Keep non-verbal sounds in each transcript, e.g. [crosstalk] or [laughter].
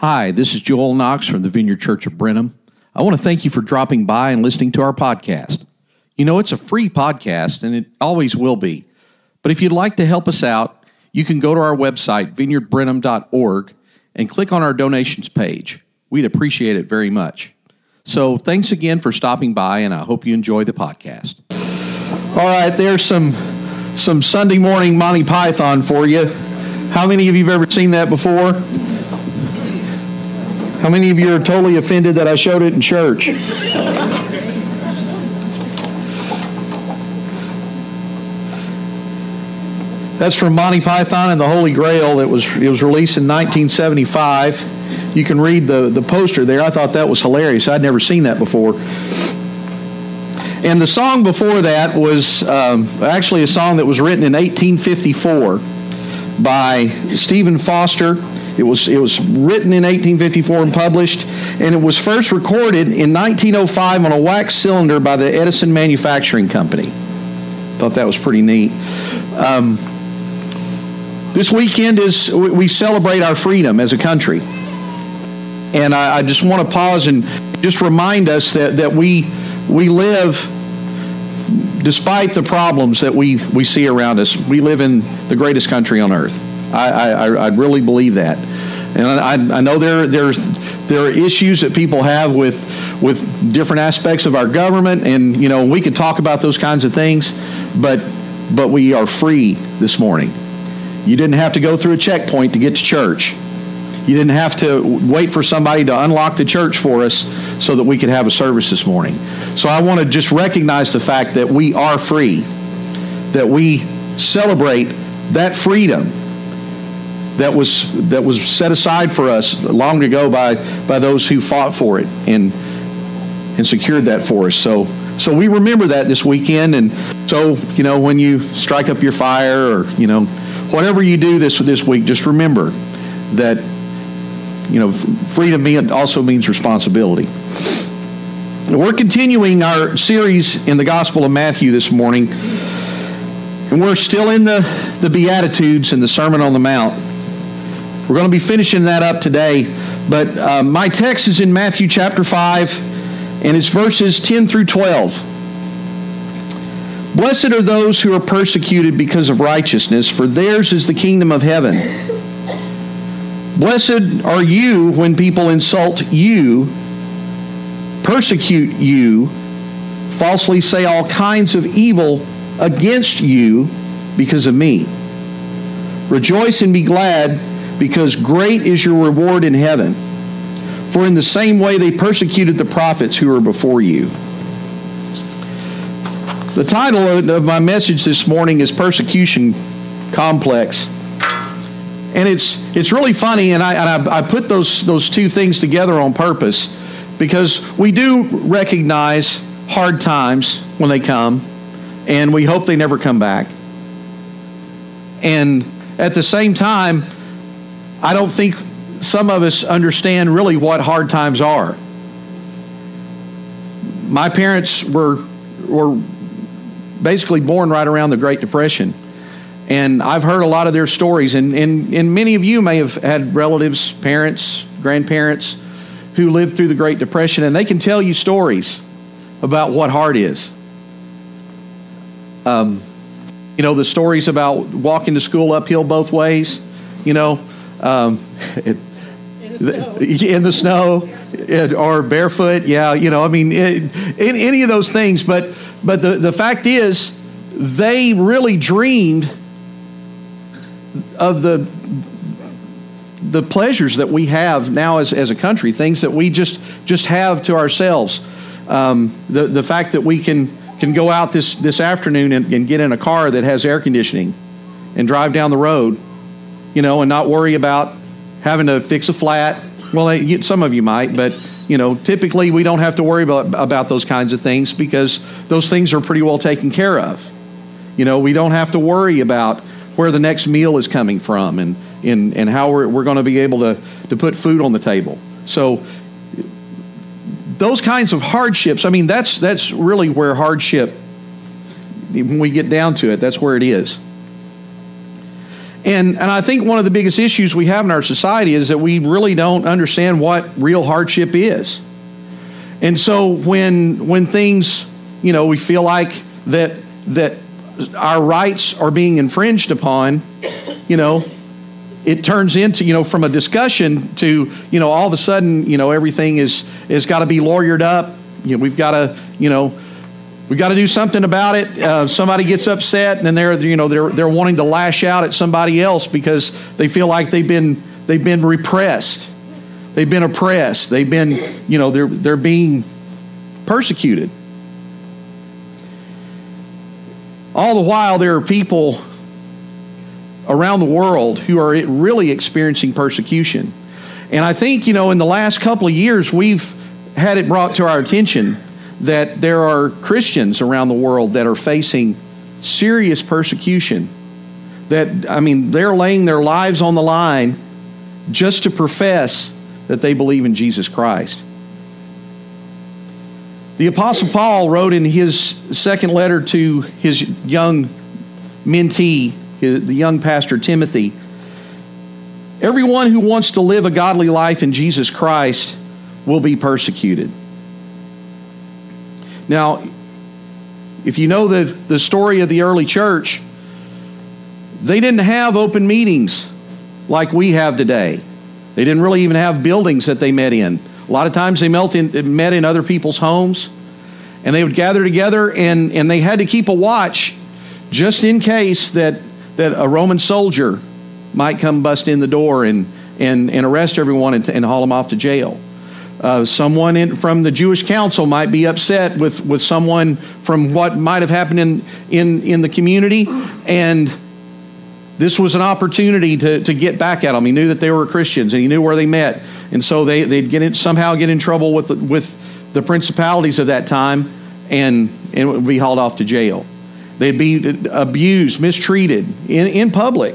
Hi, this is Joel Knox from the Vineyard Church of Brenham. I want to thank you for dropping by and listening to our podcast. You know, it's a free podcast and it always will be. But if you'd like to help us out, you can go to our website, vineyardbrenham.org, and click on our donations page. We'd appreciate it very much. So thanks again for stopping by, and I hope you enjoy the podcast. All right, there's some some Sunday morning Monty Python for you. How many of you have ever seen that before? How many of you are totally offended that I showed it in church? That's from Monty Python and the Holy Grail. It was it was released in 1975. You can read the the poster there. I thought that was hilarious. I'd never seen that before. And the song before that was um, actually a song that was written in 1854 by Stephen Foster. It was, it was written in 1854 and published, and it was first recorded in 1905 on a wax cylinder by the Edison Manufacturing Company. Thought that was pretty neat. Um, this weekend is we celebrate our freedom as a country, and I, I just want to pause and just remind us that that we we live despite the problems that we, we see around us, we live in the greatest country on earth. I, I, I really believe that. And I, I know there, there's, there are issues that people have with, with different aspects of our government, and you know we could talk about those kinds of things, but, but we are free this morning. You didn't have to go through a checkpoint to get to church. You didn't have to wait for somebody to unlock the church for us so that we could have a service this morning. So I want to just recognize the fact that we are free, that we celebrate that freedom that was that was set aside for us long ago by by those who fought for it and and secured that for us. So so we remember that this weekend and so you know when you strike up your fire or you know whatever you do this this week just remember that you know, freedom also means responsibility. We're continuing our series in the Gospel of Matthew this morning, and we're still in the, the Beatitudes and the Sermon on the Mount. We're going to be finishing that up today, but uh, my text is in Matthew chapter 5, and it's verses 10 through 12. Blessed are those who are persecuted because of righteousness, for theirs is the kingdom of heaven. Blessed are you when people insult you, persecute you, falsely say all kinds of evil against you because of me. Rejoice and be glad, because great is your reward in heaven. For in the same way they persecuted the prophets who were before you. The title of my message this morning is Persecution Complex. And it's, it's really funny, and, I, and I, I put those, those two things together on purpose because we do recognize hard times when they come, and we hope they never come back. And at the same time, I don't think some of us understand really what hard times are. My parents were, were basically born right around the Great Depression. And I've heard a lot of their stories, and, and, and many of you may have had relatives, parents, grandparents who lived through the Great Depression, and they can tell you stories about what hard is. Um, you know, the stories about walking to school uphill both ways, you know, um, it, in the snow, it, or barefoot. Yeah, you know, I mean, it, in, any of those things. But, but the, the fact is, they really dreamed of the the pleasures that we have now as, as a country, things that we just just have to ourselves. Um, the the fact that we can can go out this this afternoon and, and, get in a car that has air conditioning and drive down the road, you know, and not worry about having to fix a flat. Well, some of you might, but you know, typically we don't have to worry about, about those kinds of things because those things are pretty well taken care of. You know, we don't have to worry about where the next meal is coming from and, and, and how we're, we're going to be able to, to put food on the table. So, those kinds of hardships, I mean, that's, that's really where hardship, when we get down to it, that's where it is. And, and I think one of the biggest issues we have in our society is that we really don't understand what real hardship is. And so when, when things, you know, we feel like that, that our rights are being infringed upon, you know, it turns into, you know, from a discussion to, you know, all of a sudden, you know, everything is, is got to be lawyered up. You know, we've got to, you know, we got to do something about it. Uh, somebody gets upset, and then they're you know they're they're wanting to lash out at somebody else because they feel like they've been they've been repressed, they've been oppressed, they've been you know they're they're being persecuted. All the while, there are people around the world who are really experiencing persecution, and I think you know in the last couple of years we've had it brought to our attention that there are Christians around the world that are facing serious persecution. That, I mean, they're laying their lives on the line just to profess that they believe in Jesus Christ. The Apostle Paul wrote in his second letter to his young mentee, his, the young pastor Timothy Everyone who wants to live a godly life in Jesus Christ will be persecuted. Now, if you know the, the story of the early church, they didn't have open meetings like we have today. They didn't really even have buildings that they met in. A lot of times they met in, met in other people's homes, and they would gather together, and, and they had to keep a watch just in case that, that a Roman soldier might come bust in the door and, and, and arrest everyone and, and haul them off to jail. Uh, someone in, from the Jewish council might be upset with, with someone from what might have happened in, in, in the community, and this was an opportunity to, to get back at them. He knew that they were Christians, and he knew where they met, and so they, they'd get in, somehow get in trouble with the, with the principalities of that time, and, and would be hauled off to jail. They'd be abused, mistreated in, in public.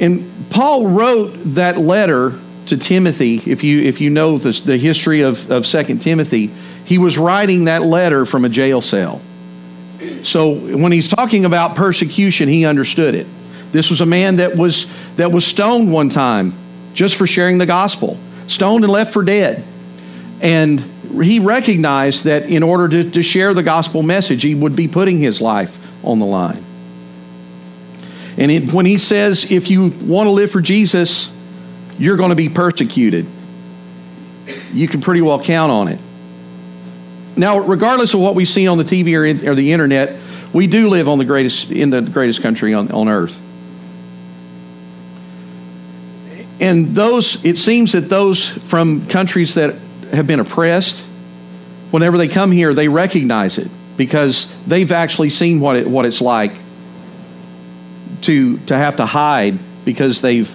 And Paul wrote that letter to Timothy. If you, if you know the, the history of, of 2 Timothy, he was writing that letter from a jail cell. So when he's talking about persecution, he understood it. This was a man that was, that was stoned one time just for sharing the gospel, stoned and left for dead. And he recognized that in order to, to share the gospel message, he would be putting his life on the line. And it, when he says, if you want to live for Jesus, you're going to be persecuted, you can pretty well count on it. Now, regardless of what we see on the TV or, in, or the internet, we do live on the greatest, in the greatest country on, on earth. And those, it seems that those from countries that have been oppressed, whenever they come here, they recognize it because they've actually seen what, it, what it's like to, to have to hide because they've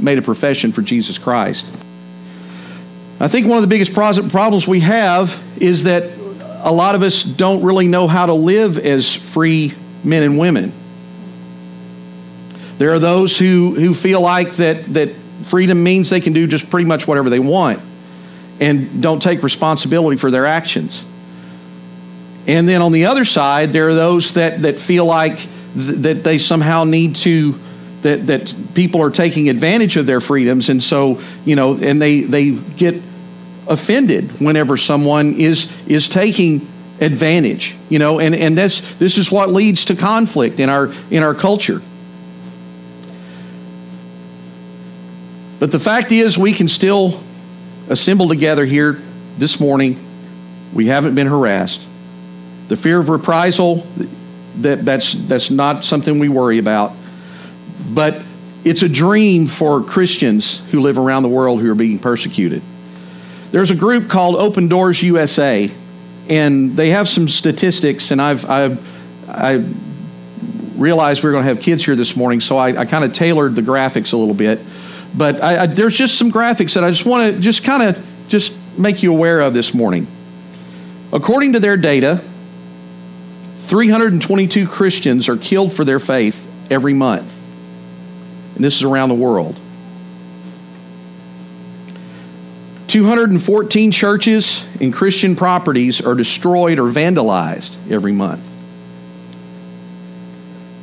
made a profession for Jesus Christ. I think one of the biggest problems we have is that a lot of us don't really know how to live as free men and women. There are those who, who feel like that, that freedom means they can do just pretty much whatever they want and don't take responsibility for their actions. And then on the other side, there are those that, that feel like that they somehow need to that that people are taking advantage of their freedoms. And so you know and they they get offended whenever someone is is taking advantage you know and and this this is what leads to conflict in our in our culture. But the fact is we can still assemble together here this morning. We haven't been harassed. The fear of reprisal that, that's, that's not something we worry about. But it's a dream for Christians who live around the world who are being persecuted. There's a group called Open Doors USA, and they have some statistics, and I've, I've I realized we are going to have kids here this morning, so I, I kind of tailored the graphics a little bit. But I, I, there's just some graphics that I just want to just kind of just make you aware of this morning. According to their data, 322 Christians are killed for their faith every month. And this is around the world. 214 churches and Christian properties are destroyed or vandalized every month.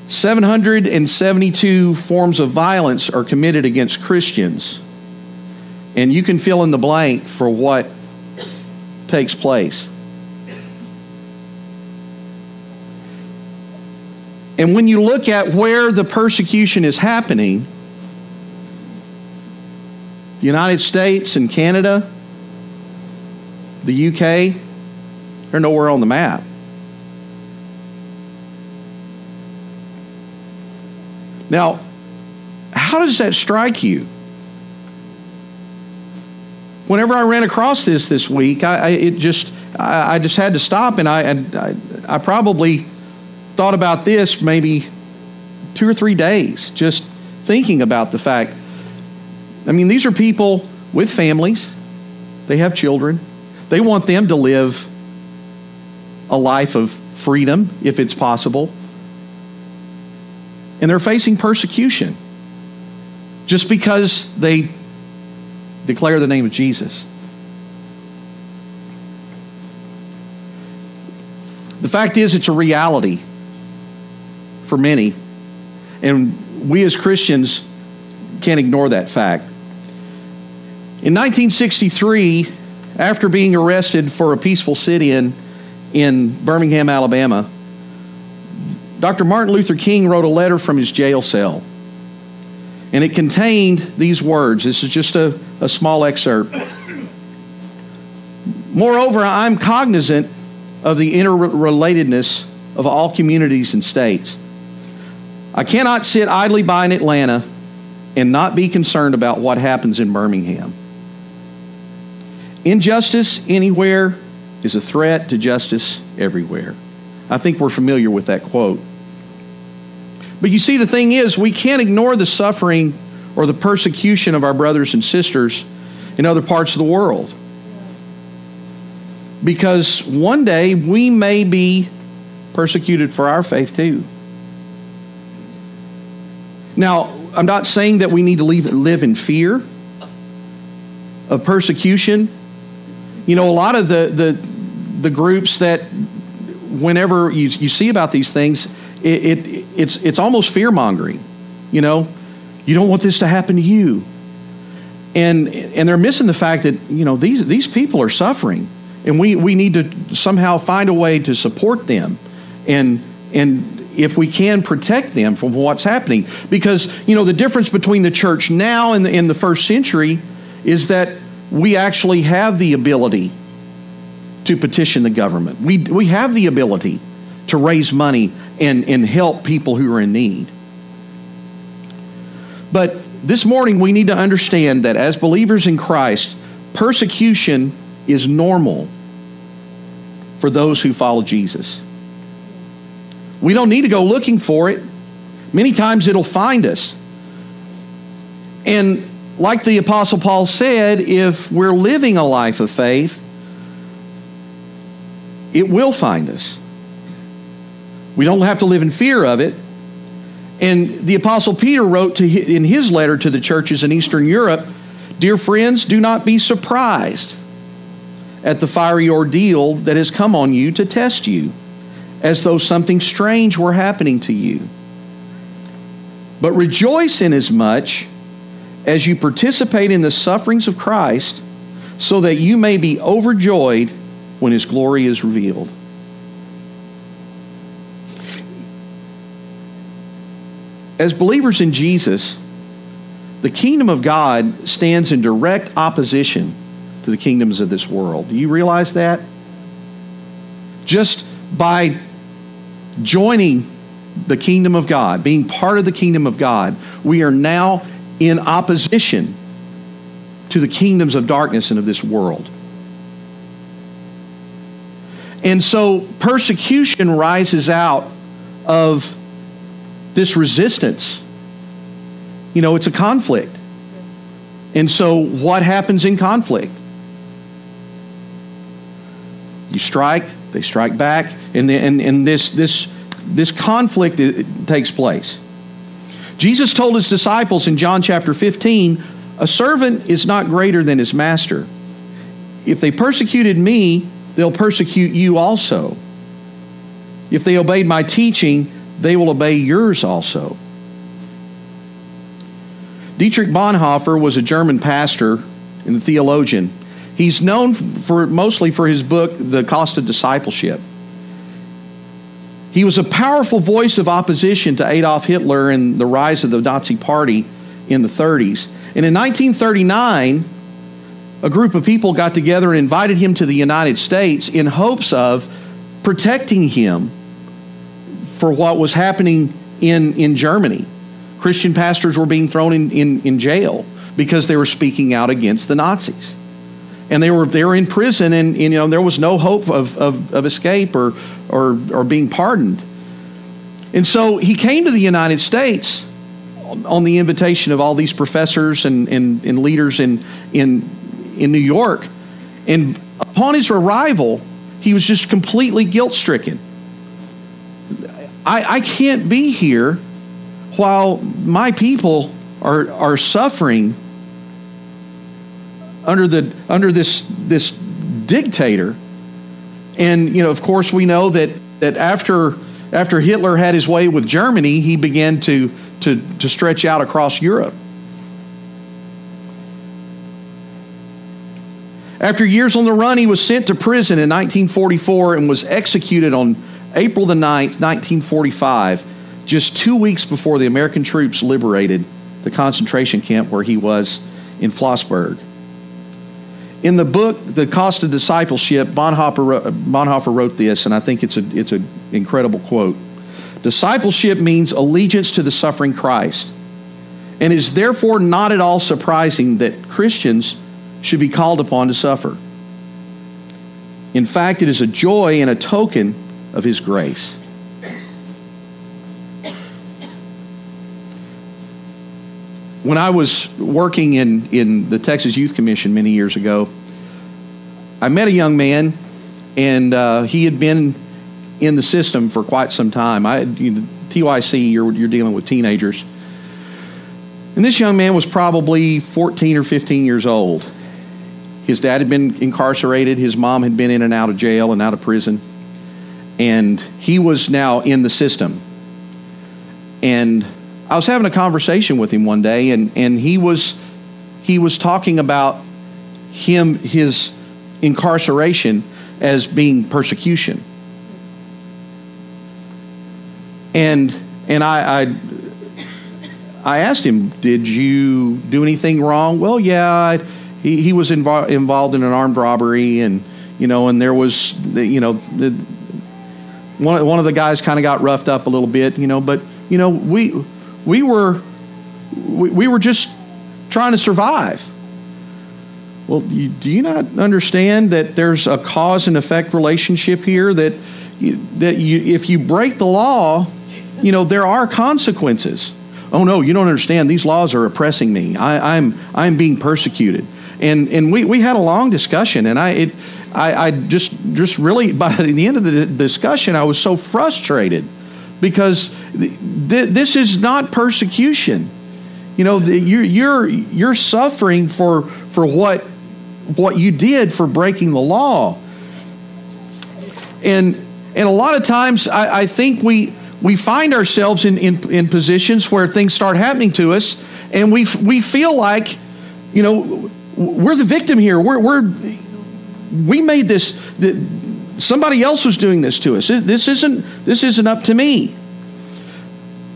772 forms of violence are committed against Christians. And you can fill in the blank for what takes place. And when you look at where the persecution is happening, the United States and Canada, the UK, they're nowhere on the map. Now, how does that strike you? Whenever I ran across this this week, I, I it just I, I, just had to stop, and I, I I probably thought about this maybe two or three days, just thinking about the fact. I mean, these are people with families; they have children. They want them to live a life of freedom, if it's possible and they're facing persecution just because they declare the name of Jesus. The fact is, it's a reality for many, and we as Christians can't ignore that fact. In 1963, after being arrested for a peaceful sit in in Birmingham, Alabama, Dr. Martin Luther King wrote a letter from his jail cell. And it contained these words. This is just a, a small excerpt. Moreover, I'm cognizant of the interrelatedness of all communities and states. I cannot sit idly by in Atlanta and not be concerned about what happens in Birmingham. Injustice anywhere is a threat to justice everywhere. I think we're familiar with that quote. But you see, the thing is, we can't ignore the suffering or the persecution of our brothers and sisters in other parts of the world. Because one day we may be persecuted for our faith too. Now, I'm not saying that we need to leave, live in fear of persecution. You know, a lot of the, the, the groups that whenever you, you see about these things, it, it, it's, it's almost fear mongering. You know, you don't want this to happen to you. And, and they're missing the fact that, you know, these, these people are suffering. And we, we need to somehow find a way to support them and, and if we can protect them from what's happening. Because, you know, the difference between the church now and the, in the first century is that we actually have the ability to petition the government. We, we have the ability to raise money and, and help people who are in need. But this morning, we need to understand that as believers in Christ, persecution is normal for those who follow Jesus. We don't need to go looking for it. Many times it'll find us. And like the Apostle Paul said, if we're living a life of faith, it will find us. We don't have to live in fear of it. And the Apostle Peter wrote to, in his letter to the churches in Eastern Europe Dear friends, do not be surprised at the fiery ordeal that has come on you to test you, as though something strange were happening to you. But rejoice inasmuch as you participate in the sufferings of Christ, so that you may be overjoyed when his glory is revealed. As believers in Jesus, the kingdom of God stands in direct opposition to the kingdoms of this world. Do you realize that? Just by joining the kingdom of God, being part of the kingdom of God, we are now in opposition to the kingdoms of darkness and of this world. And so persecution rises out of this resistance. You know, it's a conflict. And so what happens in conflict? You strike, they strike back, and, the, and, and this, this, this conflict takes place. Jesus told his disciples in John chapter 15 a servant is not greater than his master. If they persecuted me, they'll persecute you also. If they obeyed my teaching, they will obey yours also. Dietrich Bonhoeffer was a German pastor and theologian. He's known for mostly for his book, The Cost of Discipleship. He was a powerful voice of opposition to Adolf Hitler and the rise of the Nazi Party in the 30s. And in 1939, a group of people got together and invited him to the United States in hopes of protecting him for what was happening in, in Germany. Christian pastors were being thrown in, in, in jail because they were speaking out against the Nazis. And they were, they were in prison, and, and you know, there was no hope of, of, of escape or, or, or being pardoned. And so he came to the United States on the invitation of all these professors and, and, and leaders in, in, in New York. And upon his arrival, he was just completely guilt stricken. I, I can't be here while my people are, are suffering under, the, under this, this dictator. And, you know, of course, we know that, that after, after Hitler had his way with Germany, he began to, to, to stretch out across Europe. After years on the run, he was sent to prison in 1944 and was executed on April the 9th, 1945 just two weeks before the American troops liberated the concentration camp where he was in Flossenbürg. In the book, The Cost of Discipleship, Bonhoeffer wrote, Bonhoeffer wrote this, and I think it's an it's a incredible quote. Discipleship means allegiance to the suffering Christ, and is therefore not at all surprising that Christians should be called upon to suffer. In fact, it is a joy and a token of His grace. When I was working in, in the Texas Youth Commission many years ago, I met a young man, and uh, he had been in the system for quite some time. I, you know, TYC, you're, you're dealing with teenagers. And this young man was probably 14 or 15 years old. His dad had been incarcerated, his mom had been in and out of jail and out of prison, and he was now in the system. And I was having a conversation with him one day, and, and he was he was talking about him his incarceration as being persecution. And and I, I I asked him, "Did you do anything wrong?" Well, yeah, I, he he was invo- involved in an armed robbery, and you know, and there was you know the, one one of the guys kind of got roughed up a little bit, you know, but you know we we were, we, we were just trying to survive. Well, you, do you not understand that there's a cause and effect relationship here? That you, that you, if you break the law, you know there are consequences. Oh no, you don't understand. These laws are oppressing me. I, I'm I'm being persecuted. And and we, we had a long discussion, and I it I, I just just really [laughs] by the end of the discussion, I was so frustrated because th- this is not persecution. You know, the, you're, you're, you're suffering for, for what, what you did for breaking the law. And, and a lot of times, I, I think we, we find ourselves in, in, in positions where things start happening to us, and we, we feel like, you know, we're the victim here. We're, we're, we made this, Somebody else was doing this to us. This isn't, this isn't up to me.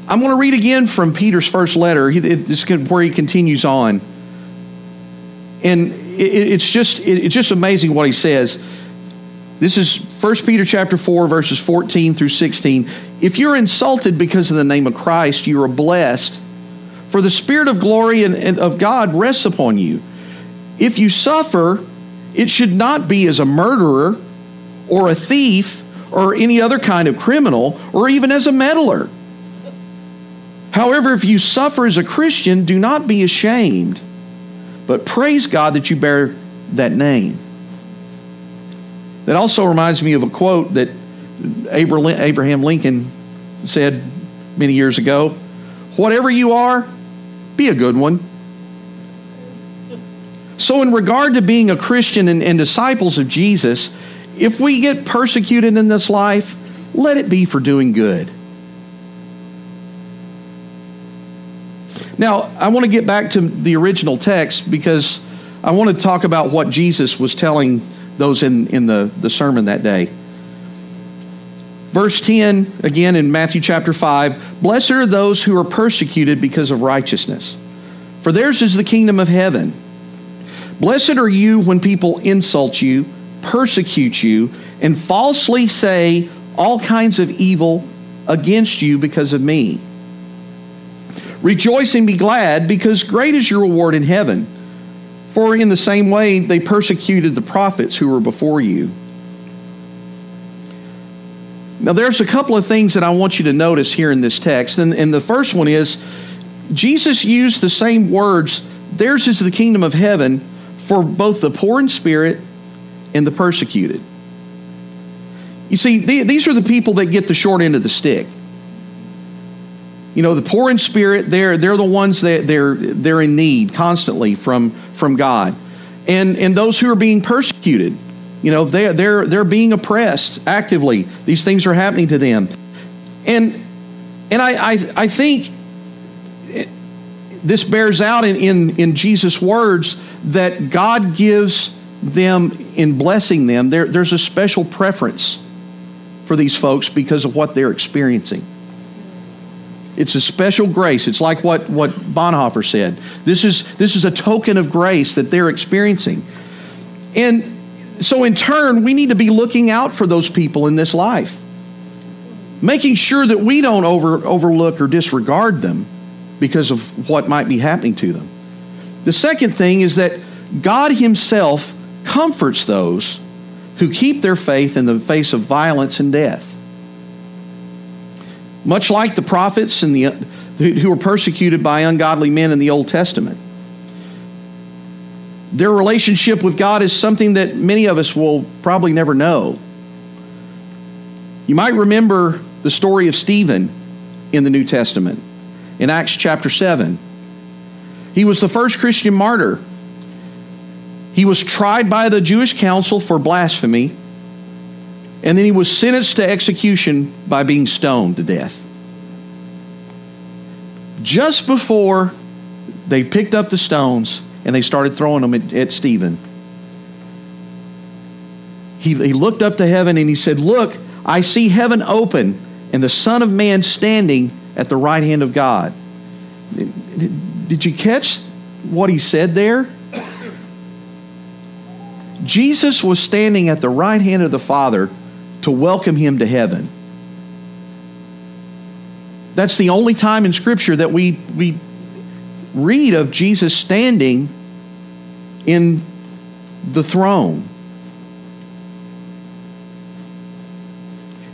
I'm going to read again from Peter's first letter. This where he continues on. And it's just, it's just amazing what he says. This is 1 Peter chapter 4, verses 14 through 16. If you're insulted because of the name of Christ, you are blessed, for the Spirit of glory and of God rests upon you. If you suffer, it should not be as a murderer or a thief or any other kind of criminal or even as a meddler. However, if you suffer as a Christian, do not be ashamed, but praise God that you bear that name. That also reminds me of a quote that Abraham Lincoln said many years ago Whatever you are, be a good one. So, in regard to being a Christian and, and disciples of Jesus, if we get persecuted in this life, let it be for doing good. Now, I want to get back to the original text because I want to talk about what Jesus was telling those in, in the, the sermon that day. Verse 10, again in Matthew chapter 5 Blessed are those who are persecuted because of righteousness, for theirs is the kingdom of heaven. Blessed are you when people insult you persecute you, and falsely say all kinds of evil against you because of me. Rejoice and be glad, because great is your reward in heaven. For in the same way they persecuted the prophets who were before you. Now, there's a couple of things that I want you to notice here in this text. And, and the first one is Jesus used the same words, theirs is the kingdom of heaven, for both the poor in spirit and the persecuted. You see, these are the people that get the short end of the stick. You know, the poor in spirit, they're, they're the ones that they're, they're in need constantly from, from God. And, and those who are being persecuted, you know, they're, they're, they're being oppressed actively. These things are happening to them. And, and I, I, I think this bears out in, in, in Jesus' words that God gives them in blessing them, there, there's a special preference for these folks because of what they're experiencing. It's a special grace. It's like what, what Bonhoeffer said. This is, this is a token of grace that they're experiencing. And so, in turn, we need to be looking out for those people in this life, making sure that we don't over, overlook or disregard them because of what might be happening to them. The second thing is that God Himself comforts those who keep their faith in the face of violence and death. Much like the prophets and the, who were persecuted by ungodly men in the Old Testament. Their relationship with God is something that many of us will probably never know. You might remember the story of Stephen in the New Testament in Acts chapter 7. He was the first Christian martyr. He was tried by the Jewish council for blasphemy and then he was sentenced to execution by being stoned to death. Just before they picked up the stones and they started throwing them at, at Stephen, he, he looked up to heaven and he said, Look, I see heaven open and the Son of Man standing at the right hand of God. Did you catch what he said there? Jesus was standing at the right hand of the Father to welcome him to heaven. That's the only time in Scripture that we, we read of Jesus standing in the throne.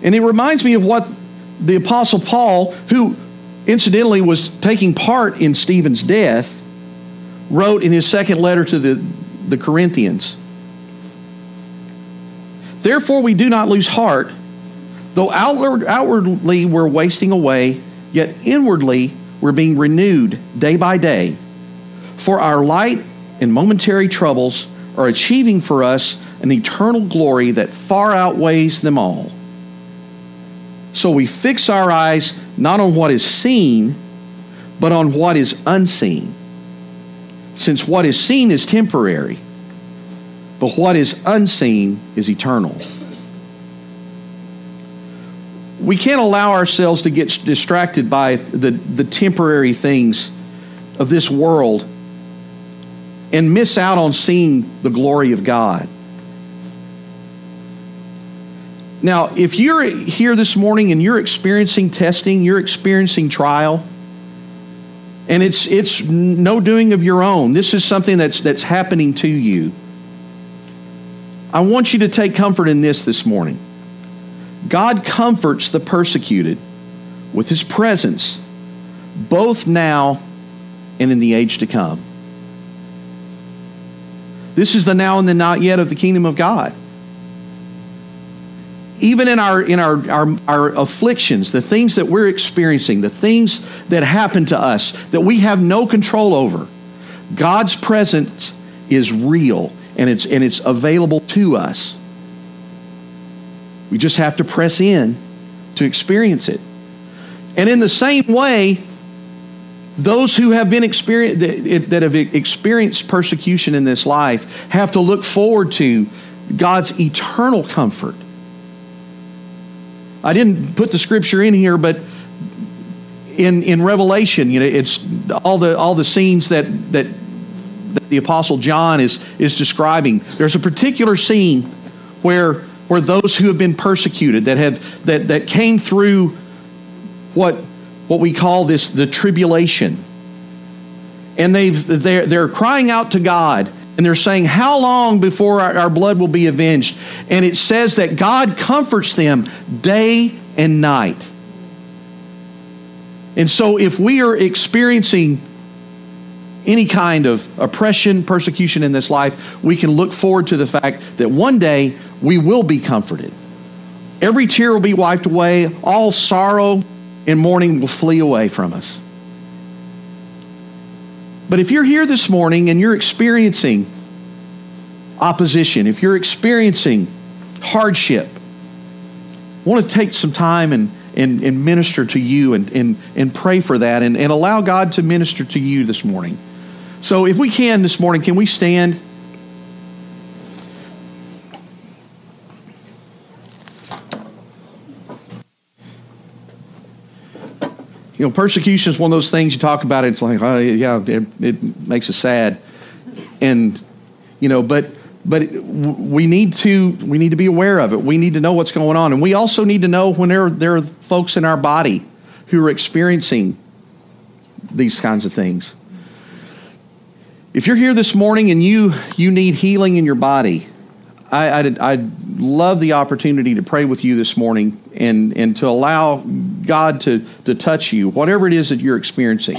And it reminds me of what the Apostle Paul, who incidentally was taking part in Stephen's death, wrote in his second letter to the, the Corinthians. Therefore, we do not lose heart. Though outward, outwardly we're wasting away, yet inwardly we're being renewed day by day. For our light and momentary troubles are achieving for us an eternal glory that far outweighs them all. So we fix our eyes not on what is seen, but on what is unseen. Since what is seen is temporary but what is unseen is eternal. We can't allow ourselves to get distracted by the, the temporary things of this world and miss out on seeing the glory of God. Now, if you're here this morning and you're experiencing testing, you're experiencing trial, and it's, it's no doing of your own, this is something that's, that's happening to you I want you to take comfort in this this morning. God comforts the persecuted with his presence, both now and in the age to come. This is the now and the not yet of the kingdom of God. Even in our in our, our, our afflictions, the things that we're experiencing, the things that happen to us that we have no control over, God's presence is real and it's, and it's available to us. We just have to press in to experience it. And in the same way, those who have been experienced that have experienced persecution in this life have to look forward to God's eternal comfort. I didn't put the scripture in here, but in, in Revelation, you know, it's all the all the scenes that that, that the Apostle John is is describing. There's a particular scene where where those who have been persecuted, that have that that came through what what we call this the tribulation. And they've they're, they're crying out to God and they're saying, How long before our, our blood will be avenged? And it says that God comforts them day and night. And so, if we are experiencing any kind of oppression, persecution in this life, we can look forward to the fact that one day we will be comforted. Every tear will be wiped away, all sorrow and mourning will flee away from us. But if you're here this morning and you're experiencing opposition, if you're experiencing hardship, I want to take some time and and, and minister to you and, and, and pray for that and, and allow God to minister to you this morning. So, if we can this morning, can we stand? You know, persecution is one of those things you talk about. It's like, oh, yeah, it, it makes us sad. And, you know, but but we need to we need to be aware of it. We need to know what's going on, and we also need to know when there there are folks in our body who are experiencing these kinds of things. If you're here this morning and you you need healing in your body, I, I'd, I'd love the opportunity to pray with you this morning and and to allow God to to touch you, whatever it is that you're experiencing.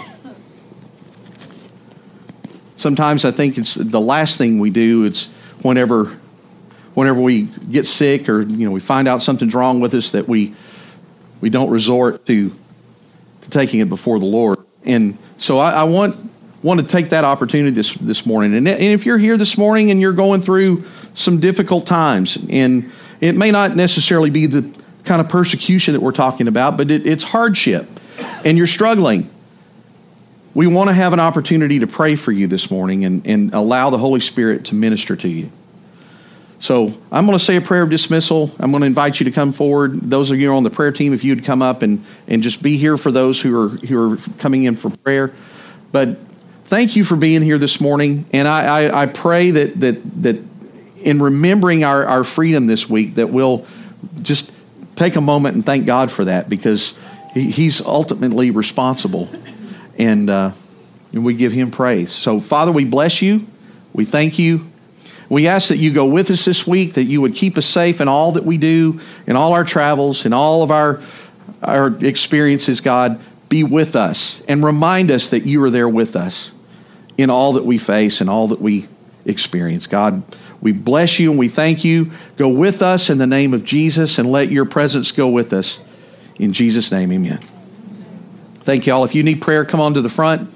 Sometimes I think it's the last thing we do. It's whenever whenever we get sick or you know we find out something's wrong with us that we we don't resort to, to taking it before the Lord. And so I, I want want to take that opportunity this this morning. And, and if you're here this morning and you're going through some difficult times, and it may not necessarily be the kind of persecution that we're talking about, but it, it's hardship, and you're struggling. We want to have an opportunity to pray for you this morning and, and allow the Holy Spirit to minister to you. So I'm going to say a prayer of dismissal. I'm going to invite you to come forward. Those of you on the prayer team, if you'd come up and, and just be here for those who are who are coming in for prayer. But thank you for being here this morning. And I, I, I pray that that that in remembering our, our freedom this week, that we'll just take a moment and thank God for that because he, He's ultimately responsible and, uh, and we give him praise. So, Father, we bless you. We thank you. We ask that you go with us this week, that you would keep us safe in all that we do, in all our travels, in all of our, our experiences, God. Be with us and remind us that you are there with us in all that we face and all that we experience. God, we bless you and we thank you. Go with us in the name of Jesus and let your presence go with us. In Jesus' name, amen. Thank you all. If you need prayer, come on to the front.